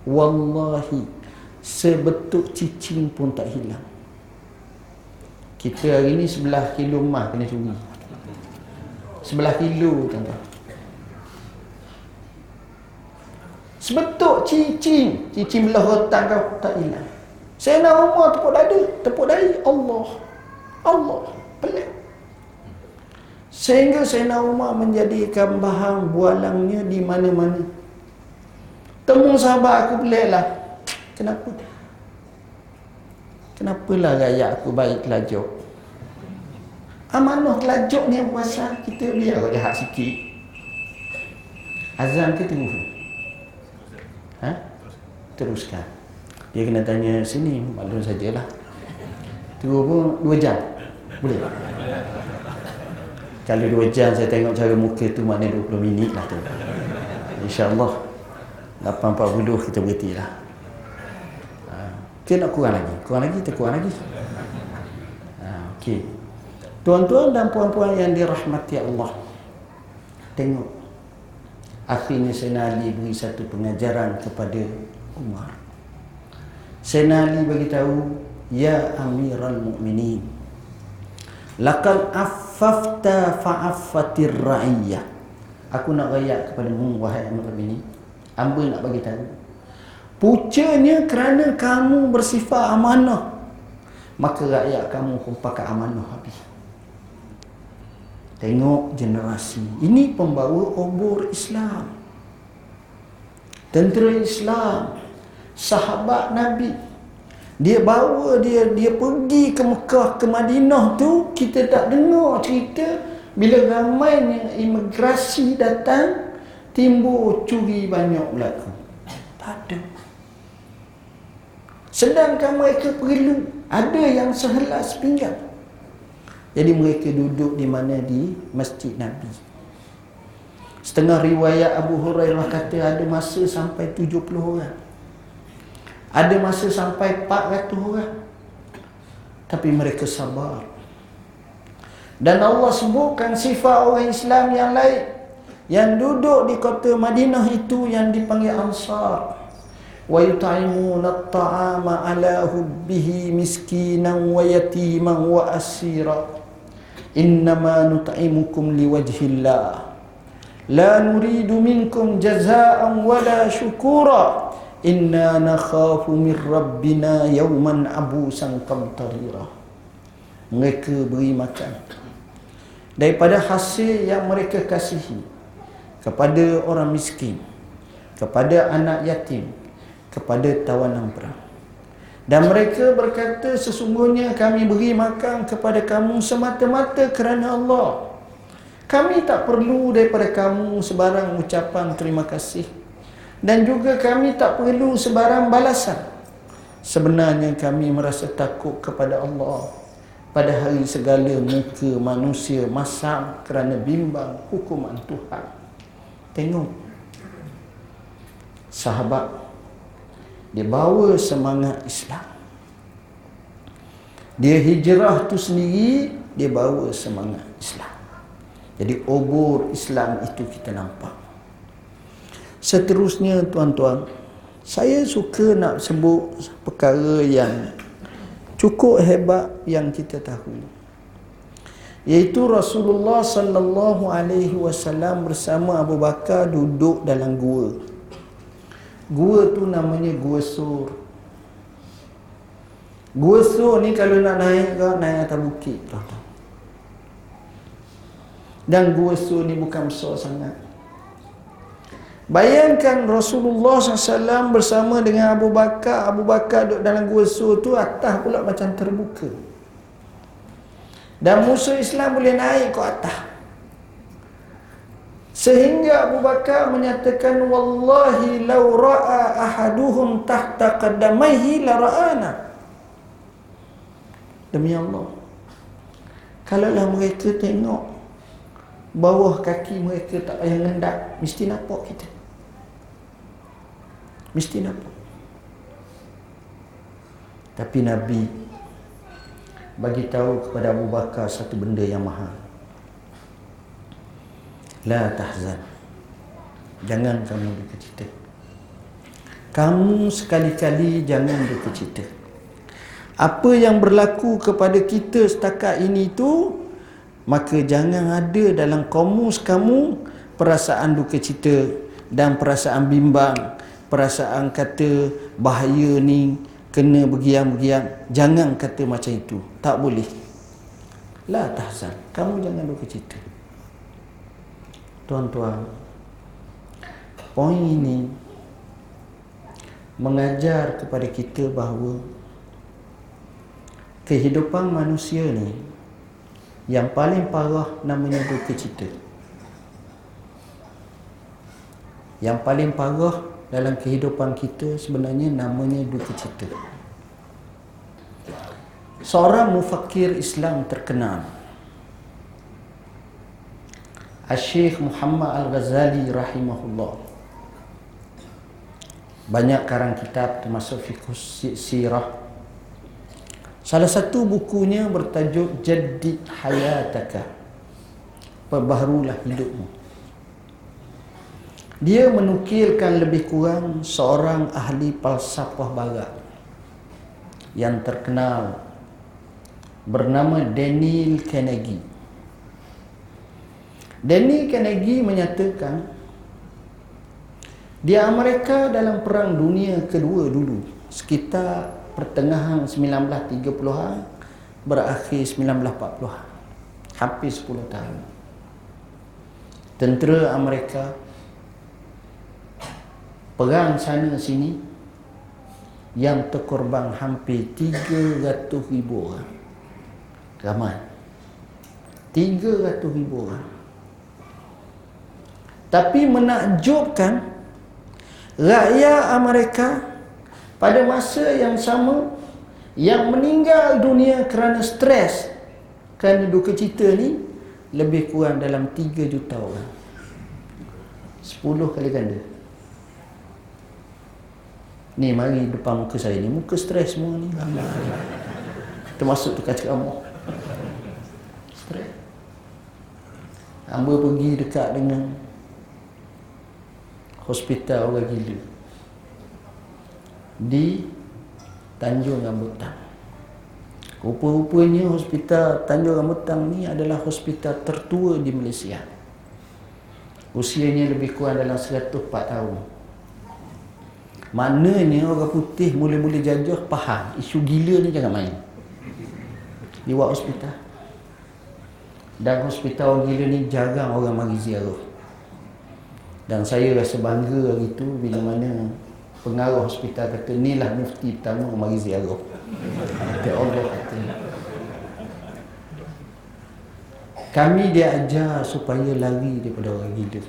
Wallahi sebetul cicing pun tak hilang kita hari ni sebelah kilo emas kena curi. Sebelah kilo tuan-tuan. Sebetul cicing cicing belah rotan kau tak hilang. Saya nak rumah tepuk dada tepuk dahi Allah. Allah pelik. Sehingga Sayyidina Umar menjadikan bahan bualangnya di mana-mana. Temu sahabat aku pelik lah Kenapa? Kenapalah rakyat aku baik kelajuk? Amanah kelajuk ni yang puasa kita biar kau jahat sikit. Azam ke tunggu? Ha? Teruskan. Dia kena tanya sini, maklum sajalah. Tunggu pun dua jam. Boleh? Kalau dua jam saya tengok cara muka tu maknanya 20 minit lah tu. InsyaAllah 8.40 kita berhenti lah. Ke nak kurang lagi? Kurang lagi atau kurang lagi? Ha, Okey. Tuan-tuan dan puan-puan yang dirahmati Allah. Tengok. Akhirnya Sayyidina Ali beri satu pengajaran kepada Umar. Sayyidina Ali beritahu, Ya Amiral Mu'minin. Laqad affafta fa'affatir ra'iyah. Aku nak rakyat kepada mu, wahai Amiral Mu'minin. Amba nak bagi tahu Pucanya kerana kamu bersifat amanah Maka rakyat kamu pakai amanah habis. Tengok generasi Ini. Pembawa obor Islam. Tentera Islam. Sahabat Nabi. Dia bawa dia Dia pergi ke Mekah Ke Madinah tu Kita tak dengar cerita Bila ramai imigrasi datang Timbul curi banyak berlaku Tak ada Sedangkan mereka perlu ada yang sehelas pinggang. Jadi mereka duduk di mana di Masjid Nabi. Setengah riwayat Abu Hurairah kata ada masa sampai 70 orang. Ada masa sampai 400 orang. Tapi mereka sabar. Dan Allah sebutkan sifat orang Islam yang lain yang duduk di kota Madinah itu yang dipanggil Ansar. ويطعمون الطعام على حبه مسكينا ويتيما واسيرا انما نطعمكم لوجه الله لا نريد منكم جزاء ولا شكورا انا نخاف من ربنا يوما عبوسا قمطريرا mereka beri makan daripada hasil yang mereka kasihi kepada orang miskin kepada anak yatim kepada tawanan perang. Dan mereka berkata sesungguhnya kami beri makan kepada kamu semata-mata kerana Allah. Kami tak perlu daripada kamu sebarang ucapan terima kasih. Dan juga kami tak perlu sebarang balasan. Sebenarnya kami merasa takut kepada Allah pada hari segala muka manusia masam kerana bimbang hukuman Tuhan. Tengok. Sahabat dia bawa semangat Islam. Dia hijrah tu sendiri dia bawa semangat Islam. Jadi obor Islam itu kita nampak. Seterusnya tuan-tuan saya suka nak sebut perkara yang cukup hebat yang kita tahu. Iaitu Rasulullah sallallahu alaihi wasallam bersama Abu Bakar duduk dalam gua Gua tu namanya Gua Sur. Gua Sur ni kalau nak naik ke naik atas bukit lah. Dan Gua Sur ni bukan besar sangat. Bayangkan Rasulullah SAW bersama dengan Abu Bakar. Abu Bakar duduk dalam Gua Sur tu atas pula macam terbuka. Dan musuh Islam boleh naik ke atas. Sehingga Abu Bakar menyatakan wallahi law ra'a ahaduhum tahta qadamaihi la ra'ana. Demi Allah. Kalaulah mereka tengok bawah kaki mereka tak payah ngendak, mesti nampak kita. Mesti nampak. Tapi Nabi bagi tahu kepada Abu Bakar satu benda yang mahal. La tahzan Jangan kamu duka cita Kamu sekali-kali jangan duka cita Apa yang berlaku kepada kita setakat ini tu Maka jangan ada dalam komus kamu Perasaan duka cita Dan perasaan bimbang Perasaan kata bahaya ni Kena bergiang-bergiang Jangan kata macam itu. Tak boleh. La tahzan. Kamu jangan duka cita Tuan-tuan, poin ini mengajar kepada kita bahawa kehidupan manusia ni yang paling parah namanya duka cita. Yang paling parah dalam kehidupan kita sebenarnya namanya duka cita. Seorang mufakir Islam terkenal Al-Syekh Muhammad Al-Ghazali rahimahullah Banyak karang kitab termasuk fiqh sirah Salah satu bukunya bertajuk Jadid Hayataka. Perbaharulah hidupmu. Dia menukilkan lebih kurang seorang ahli falsafah barat yang terkenal bernama Daniel Carnegie. Daniel Carnegie menyatakan di Amerika dalam perang dunia kedua dulu sekitar pertengahan 1930-an berakhir 1940-an hampir 10 tahun. Tentera Amerika perang sana sini yang terkorban hampir 300 ribu orang. Ramai. 300 ribu orang tapi menakjubkan rakyat Amerika pada masa yang sama yang meninggal dunia kerana stres kerana duka cita ni lebih kurang dalam 3 juta orang. 10 kali ganda. Ni mari depan muka saya ni. Muka stres semua ni. Termasuk tukar ceramah stres. Hamba pergi dekat dengan hospital orang gila di Tanjung Rambutan. Rupa-rupanya hospital Tanjung Rambutan ni adalah hospital tertua di Malaysia. Usianya lebih kurang dalam 104 tahun. Maknanya orang putih mula-mula jajah faham isu gila ni jangan main. Di buat hospital. Dan hospital orang gila ni jarang orang mari ziarah. Dan saya rasa bangga hari tu bila mana pengarah hospital kata inilah mufti pertama mari ziarah. Kata Allah kata. Kami dia ajar supaya lari daripada orang gila.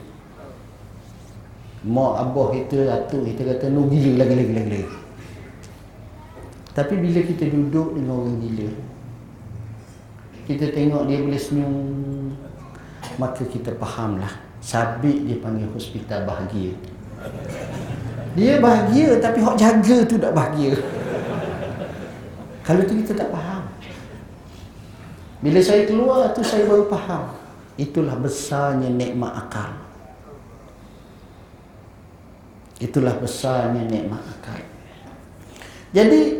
Mak abah kita atuk kita kata no gila lagi lagi lagi lagi. Tapi bila kita duduk dengan orang gila kita tengok dia boleh senyum maka kita fahamlah sabit dia panggil hospital bahagia dia bahagia tapi hok jaga tu tak bahagia. Kalau tu kita tak faham. Bila saya keluar tu saya baru faham. Itulah besarnya nikmat akal. Itulah besarnya nikmat akal. Jadi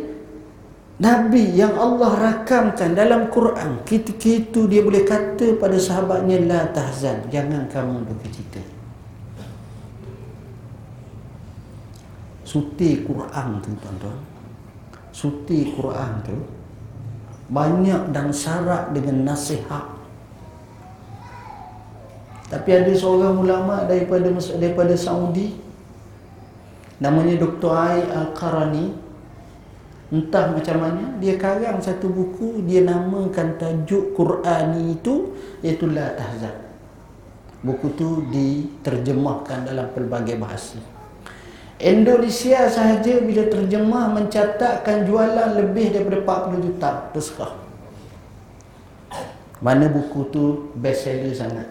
Nabi yang Allah rakamkan dalam Quran Ketika itu dia boleh kata pada sahabatnya La tahzan Jangan kamu berkecita suti Quran tu tuan-tuan suti Quran tu banyak dan syarat dengan nasihat tapi ada seorang ulama daripada daripada Saudi namanya Dr. Ai Al-Qarani entah macam mana dia karang satu buku dia namakan tajuk Quran itu iaitu La Tahzan buku tu diterjemahkan dalam pelbagai bahasa Indonesia sahaja bila terjemah mencatatkan jualan lebih daripada 40 juta naskah. Mana buku tu best seller sangat.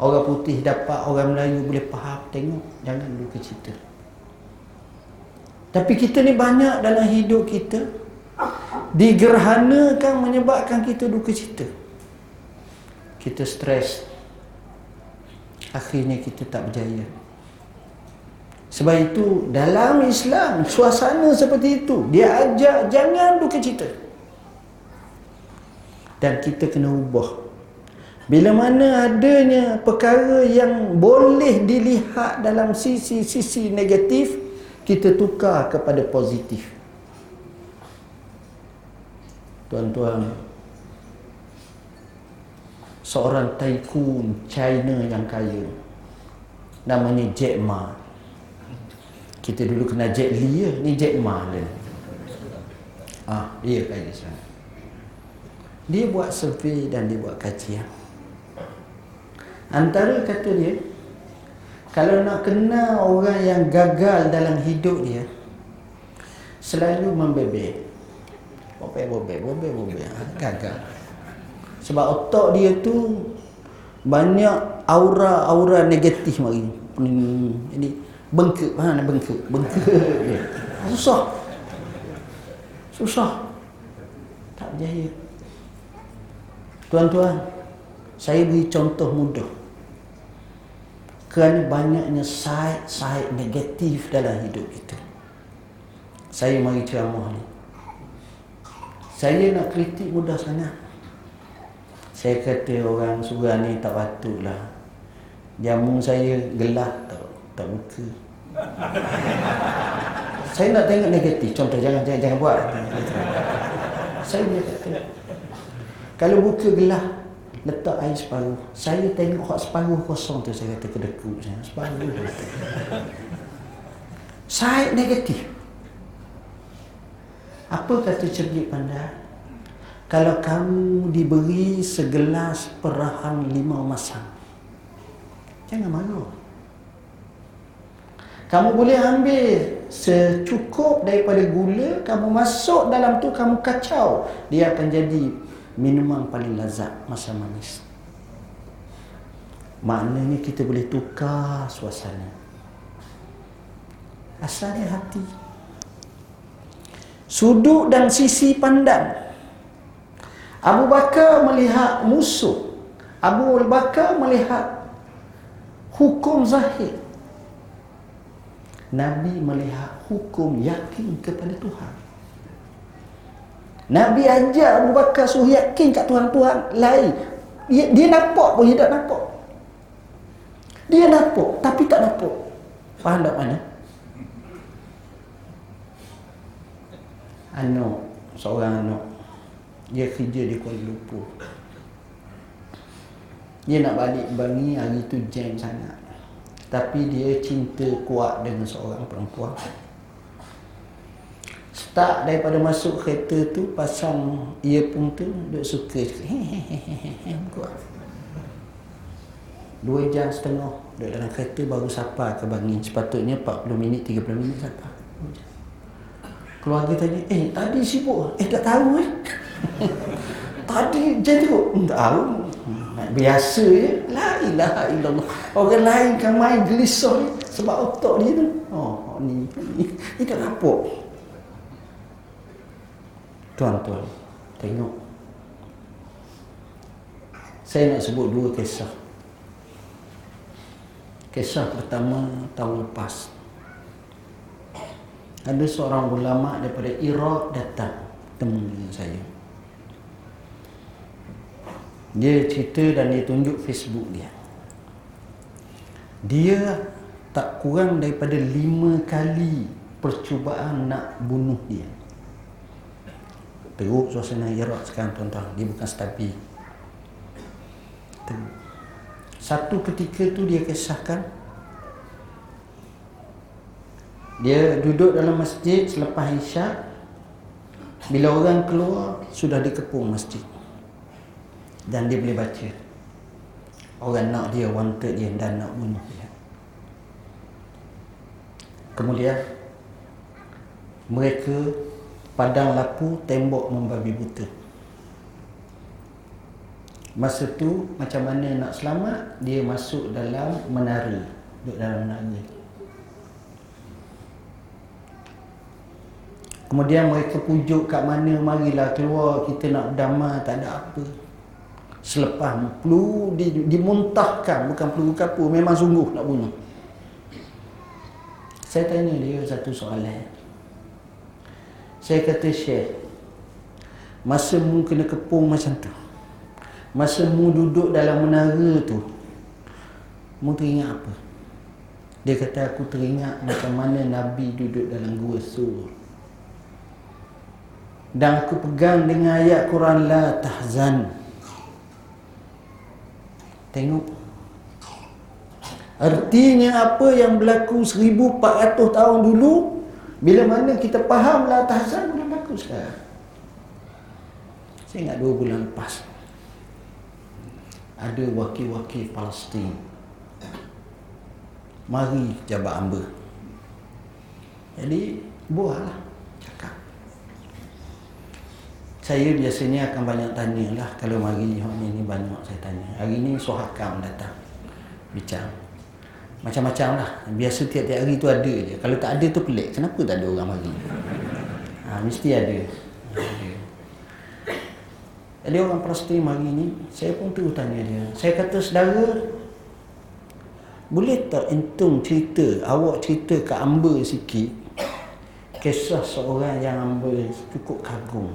Orang putih dapat, orang Melayu boleh faham, tengok, jangan lupa cerita. Tapi kita ni banyak dalam hidup kita digerhanakan menyebabkan kita duka cita. Kita stres. Akhirnya kita tak berjaya. Sebab itu dalam Islam suasana seperti itu dia ajak jangan duka cita. Dan kita kena ubah. Bila mana adanya perkara yang boleh dilihat dalam sisi-sisi negatif, kita tukar kepada positif. Tuan-tuan, seorang tycoon China yang kaya namanya Jack Ma kita dulu kena Jet Li ya. Ni Jack Ma dia. Ah, dia kaya sangat. Dia buat survey dan dia buat kajian. Antara kata dia, kalau nak kenal orang yang gagal dalam hidup dia, selalu membebel. Bobel, bobel, bobel, bobel. Ha, gagal. Sebab otak dia tu banyak aura-aura negatif mari. Jadi bengkak, ha, bengkak, bengkak. Susah. Susah. Tak berjaya. Tuan-tuan, saya beri contoh mudah. Kerana banyaknya side-side negatif dalam hidup kita. Saya mari ceramah ni. Saya nak kritik mudah sangat. Saya kata orang surah ni tak patutlah. Jamu saya gelah tak, tak buka. saya nak tengok negatif. Contoh jangan jangan, jangan buat. saya dia kata. Kalau buka gelah, letak air separuh. Saya tengok hak separuh kosong tu saya kata kedekut saya. Separuh. Saya negatif. Apa kata cerdik pandai? Kalau kamu diberi segelas perahang limau masam, jangan malu. Kamu boleh ambil secukup daripada gula, kamu masuk dalam tu, kamu kacau. Dia akan jadi minuman paling lazat, masa manis. Maknanya kita boleh tukar suasana. Asalnya hati. Sudut dan sisi pandang. Abu Bakar melihat musuh. Abu Bakar melihat hukum zahir. Nabi melihat hukum yakin kepada Tuhan Nabi ajar Abu Bakar suruh yakin kat Tuhan-Tuhan lain. Dia, dia nampak pun dia tak nampak. Dia nampak tapi tak nampak. Faham tak mana anak seorang anak. Dia kerja di Kuala Lumpur. Dia nak balik Bangi hari tu jam sangat. Tapi dia cinta kuat dengan seorang perempuan start daripada masuk kereta tu pasang earphone tu duk suka kuat dua jam setengah duduk dalam kereta baru sapa ke Bangi sepatutnya 40 minit 30 minit sapa Keluarga tanya, eh tadi sibuk? Eh tak tahu eh. tadi jadi kok? Tak tahu. Biasa ya. La ilaha illallah. Orang lain kan main gelisah ni. Sebab otak dia tu. Oh ni. Ni, ni tak nampak. Tuan-tuan. Tengok. Saya nak sebut dua kisah. Kisah pertama tahun lepas ada seorang ulama daripada Iraq datang temu dengan saya. Dia cerita dan dia tunjuk Facebook dia. Dia tak kurang daripada lima kali percubaan nak bunuh dia. Teruk suasana Iraq sekarang tuan-tuan. Dia bukan stabil. Satu ketika tu dia kisahkan dia duduk dalam masjid selepas isyak bila orang keluar sudah dikepung masjid dan dia boleh baca orang nak dia wanted dia dan nak bunuh dia kemudian mereka padang lapu tembok membabi buta masa tu macam mana nak selamat dia masuk dalam menara duduk dalam menara Kemudian mereka pujuk kat mana marilah keluar kita nak damai tak ada apa. Selepas peluru di, dimuntahkan bukan peluru kapur memang sungguh nak bunuh. Saya tanya dia satu soalan. Saya kata Syekh Masa mu kena kepung macam tu Masa mu duduk dalam menara tu Mu teringat apa? Dia kata aku teringat macam mana Nabi duduk dalam gua sur. Dan aku pegang dengan ayat Quran la tahzan. Tengok. Artinya apa yang berlaku 1400 tahun dulu bila mana kita faham la tahzan boleh berlaku sekarang Saya ingat dua bulan lepas. Ada wakil-wakil Palestin. Mari jabat amba. Jadi, buahlah cakap. Saya biasanya akan banyak tanya lah kalau mari ini banyak saya tanya. Hari ini Sohakam datang bincang. Macam-macam lah. Biasa tiap-tiap hari tu ada je. Kalau tak ada tu pelik. Kenapa tak ada orang mari? Ha, mesti ada. Jadi orang Palestin hari ni, saya pun tu tanya dia. Saya kata, saudara, boleh tak entung cerita, awak cerita ke Amba sikit, kisah seorang yang Amba cukup kagum,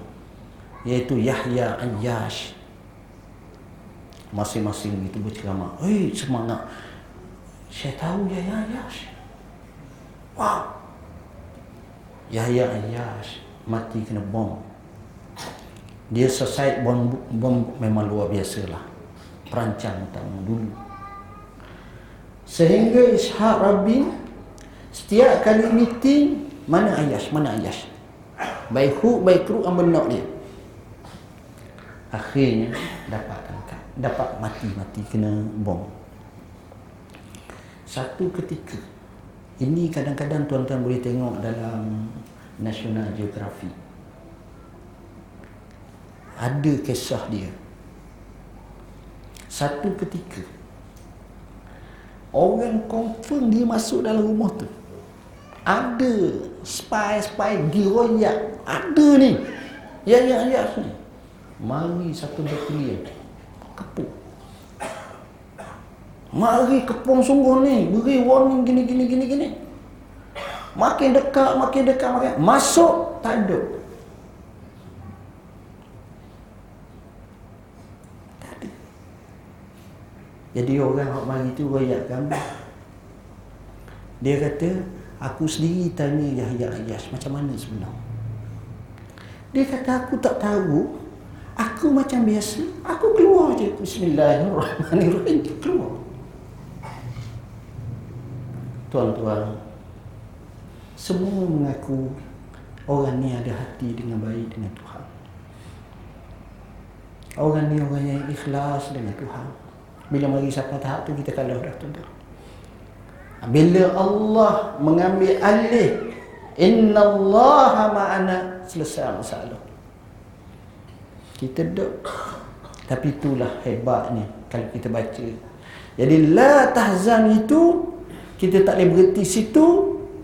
iaitu Yahya Ayyash. Masing-masing itu berceramah. Hei, semangat. Saya tahu Yahya Ayyash. Wah. Yahya Ayyash mati kena bom. Dia selesai bom, bom memang luar biasa lah perancang tahun dulu. Sehingga Ishaq Rabin setiap kali meeting mana Ayash mana Ayash? Baik hu baik kru ambil nak dia. Akhirnya dapat angkat dapat mati-mati kena bom satu ketika. Ini kadang-kadang tuan-tuan boleh tengok dalam National Geographic ada kisah dia. Satu ketika orang confirm dia masuk dalam rumah tu. Ada spy-spy diroyak ada ni. Ya ya ya ni mari satu batalion. Kepung mari kepung sungguh ni beri warning gini gini gini gini makin dekat makin dekat makin masuk tak ada Jadi orang hak mari tu royak gambar. Dia kata, aku sendiri tanya Yahya Ayas macam mana sebenarnya. Dia kata aku tak tahu. Aku macam biasa. Aku keluar je. Bismillahirrahmanirrahim. Keluar. Tuan-tuan. Semua mengaku orang ni ada hati dengan baik dengan Tuhan. Orang ni orang yang ikhlas dengan Tuhan. Bila mari sampai tahap tu kita kalah dah tuan-tuan. Bila Allah mengambil alih Inna Allah ma'ana Selesai masalah Kita duduk Tapi itulah hebatnya Kalau kita baca Jadi la tahzan itu Kita tak boleh berhenti situ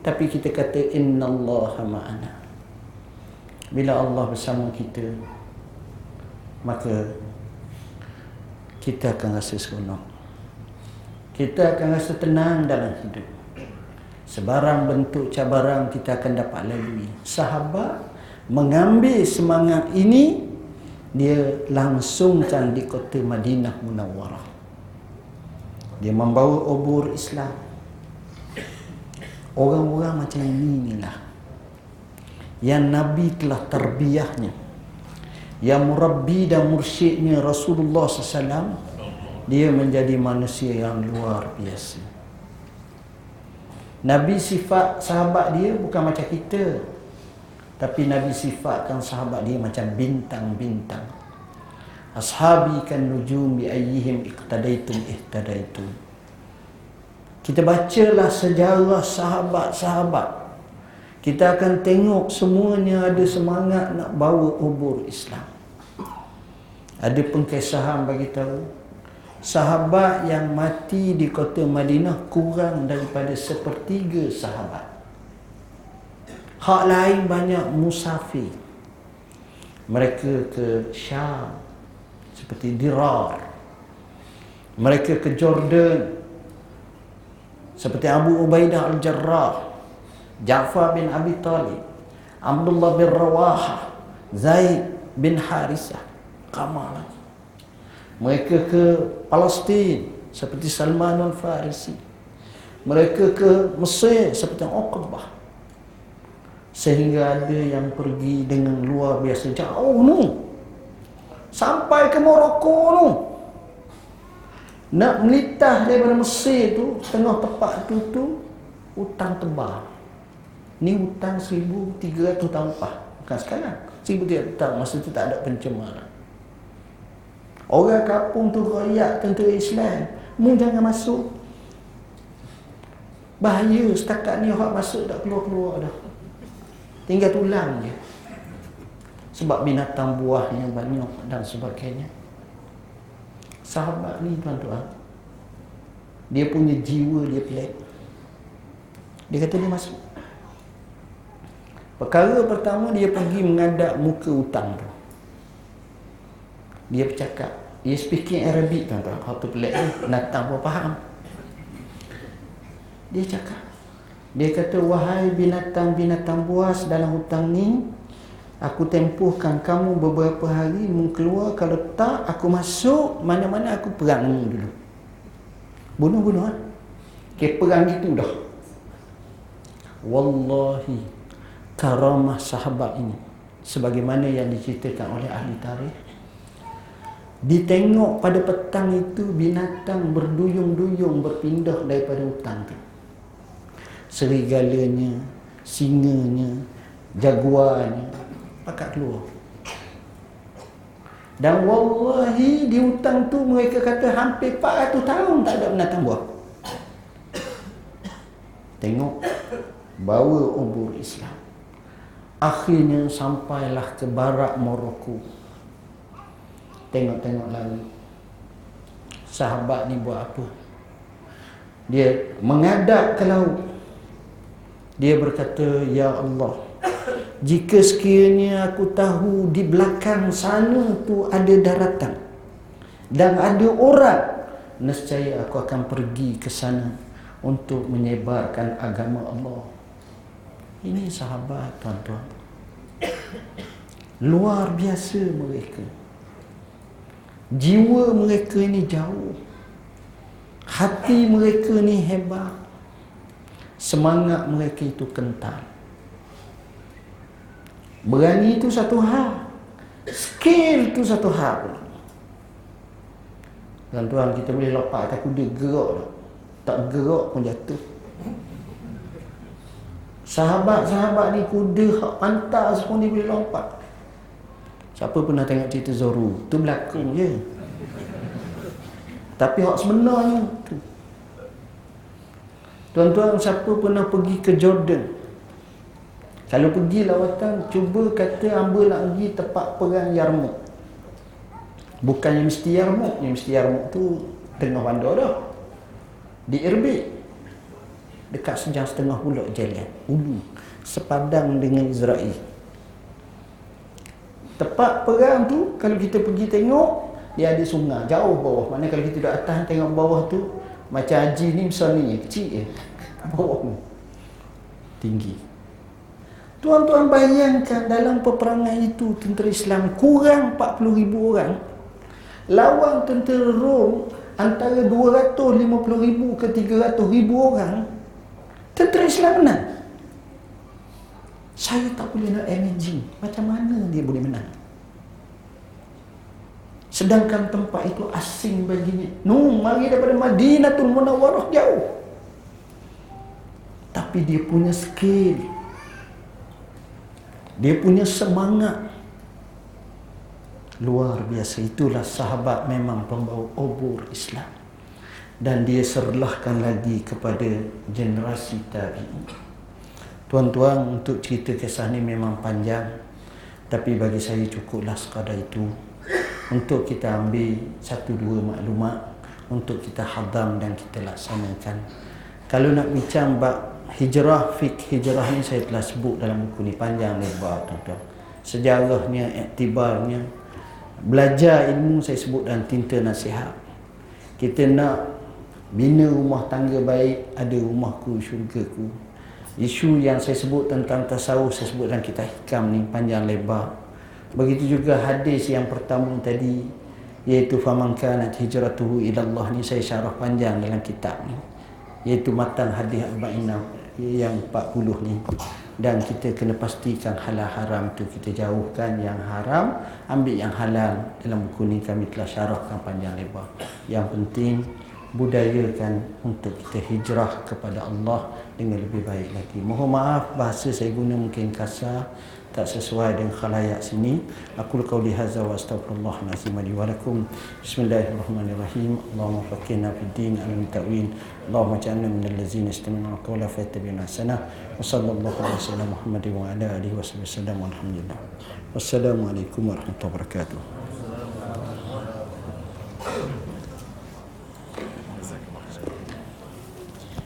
Tapi kita kata Inna Allah ma'ana Bila Allah bersama kita Maka kita akan rasa seronok. Kita akan rasa tenang dalam hidup. Sebarang bentuk cabaran kita akan dapat lalui. Sahabat mengambil semangat ini, dia langsungkan di kota Madinah Munawwarah. Dia membawa obor Islam. Orang-orang macam ini inilah yang Nabi telah terbiahnya yang murabbi dan mursyidnya Rasulullah SAW dia menjadi manusia yang luar biasa. Nabi sifat sahabat dia bukan macam kita tapi Nabi sifatkan sahabat dia macam bintang-bintang. Ashabi kan nujum bi ayyihim iqtadaitum ihtadaitum kita bacalah sejarah sahabat-sahabat kita akan tengok semuanya ada semangat nak bawa ubur Islam. Ada pengkesahan bagi tahu sahabat yang mati di kota Madinah kurang daripada sepertiga sahabat. Hak lain banyak musafir. Mereka ke Syam seperti Dirar. Mereka ke Jordan seperti Abu Ubaidah Al-Jarrah Ja'far bin Abi Talib Abdullah bin Rawaha Zaid bin Harisah Kamal mereka ke Palestin seperti Salman al-Farisi. Mereka ke Mesir seperti Uqbah. Sehingga ada yang pergi dengan luar biasa. Jauh nu. Sampai ke Morocco nu nak melitah daripada Mesir tu tengah tepat tu tu hutang tebal Ni hutang 1300 tahun lepas. Bukan sekarang. 1300 tahun masa tu tak ada pencemaran. Orang kampung tu royak tentera Islam. Mu jangan masuk. Bahaya setakat ni orang masuk tak keluar-keluar dah. Tinggal tulang je. Sebab binatang buahnya banyak dan sebagainya. Sahabat ni tuan-tuan. Dia punya jiwa dia pelik. Dia kata dia masuk. Perkara pertama dia pergi mengadap muka hutang tu. Dia bercakap. Dia speaking Arabic tuan-tuan. Kau tu pelik ni. Natang pun faham. Dia cakap. Dia kata, wahai binatang-binatang buas dalam hutang ni, aku tempuhkan kamu beberapa hari mu keluar. Kalau tak, aku masuk mana-mana aku perang dulu. Bunuh-bunuh. Ha? Okay, perang gitu dah. Wallahi, karamah sahabat ini. Sebagaimana yang diceritakan oleh ahli tarikh. Ditengok pada petang itu binatang berduyung-duyung berpindah daripada hutan itu serigalanya, singanya, jaguarnya pakat keluar. Dan wallahi di hutang tu mereka kata hampir 400 tahun tak ada binatang buah. Tengok bawa umur Islam. Akhirnya sampailah ke barat Morocco. Tengok-tengok lalu. Sahabat ni buat apa? Dia mengadap ke laut. Dia berkata, Ya Allah, jika sekiranya aku tahu di belakang sana tu ada daratan dan ada orang, nescaya aku akan pergi ke sana untuk menyebarkan agama Allah. Ini sahabat tuan-tuan. Luar biasa mereka. Jiwa mereka ini jauh. Hati mereka ni hebat semangat mereka itu kental. Berani itu satu hal. Skill itu satu hal. Tuan-tuan kita boleh lompat atas kuda gerak tak? Tak gerak pun jatuh. Sahabat-sahabat ni kuda hak pantas pun dia boleh lompat. Siapa pernah tengok cerita Zoru? Tu berlakon je. Tapi hak sebenarnya tu. Tuan-tuan siapa pernah pergi ke Jordan? Kalau pergi lawatan, cuba kata hamba nak pergi tempat perang Yarmouk. Bukannya mesti Yarmouk, yang mesti Yarmouk tu tengah bandar dah. Di Erbil. Dekat sejam setengah pula jalan. Ulu. Sepadang dengan Israel. Tempat perang tu, kalau kita pergi tengok, dia ada sungai. Jauh bawah. Mana kalau kita duduk atas tengok bawah tu, macam haji ni ni, kecil je. Bawah ni. Tinggi. Tuan-tuan bayangkan dalam peperangan itu tentera Islam kurang 40 ribu orang. Lawan tentera Rom antara 250 ribu ke 300 ribu orang. Tentera Islam menang. Saya tak boleh nak imagine macam mana dia boleh menang. Sedangkan tempat itu asing baginya. No, mari daripada Madinatul Munawwarah jauh. Tapi dia punya skill. Dia punya semangat. Luar biasa. Itulah sahabat memang pembawa obor Islam. Dan dia serlahkan lagi kepada generasi tadi. Tuan-tuan, untuk cerita kisah ini memang panjang. Tapi bagi saya cukuplah sekadar itu untuk kita ambil satu dua maklumat untuk kita hadam dan kita laksanakan. Kalau nak bincang bab hijrah, fik hijrah ni saya telah sebut dalam buku ni panjang lebar tuan-tuan. Sejarahnya, iktibarnya, belajar ilmu saya sebut dalam tinta nasihat. Kita nak bina rumah tangga baik, ada rumahku, syurgaku. Isu yang saya sebut tentang tasawuf, saya sebut dalam kitab hikam ni panjang lebar. Begitu juga hadis yang pertama tadi iaitu faman kanat hijratuhu ila Allah ni saya syarah panjang dalam kitab ni iaitu matan hadis arba'in yang 40 ni. Dan kita kena pastikan halal haram tu kita jauhkan yang haram ambil yang halal. Dalam buku ni kami telah syarahkan panjang lebar. Yang penting budayakan untuk kita hijrah kepada Allah dengan lebih baik lagi. Mohon maaf bahasa saya guna mungkin kasar tak sesuai dengan khalayak sini. Aku qauli hadza wa astaghfirullah nazim li wa lakum. Bismillahirrahmanirrahim. Allahumma faqina fid din. Alim ta'wil Allahumma ja'alna min allazina istami'una qawla fayattabi'una ahsana wa sallallahu alaihi wasallam Muhammad wa ala alihi wa sallam alhamdulillah wassalamu alaikum warahmatullahi wabarakatuh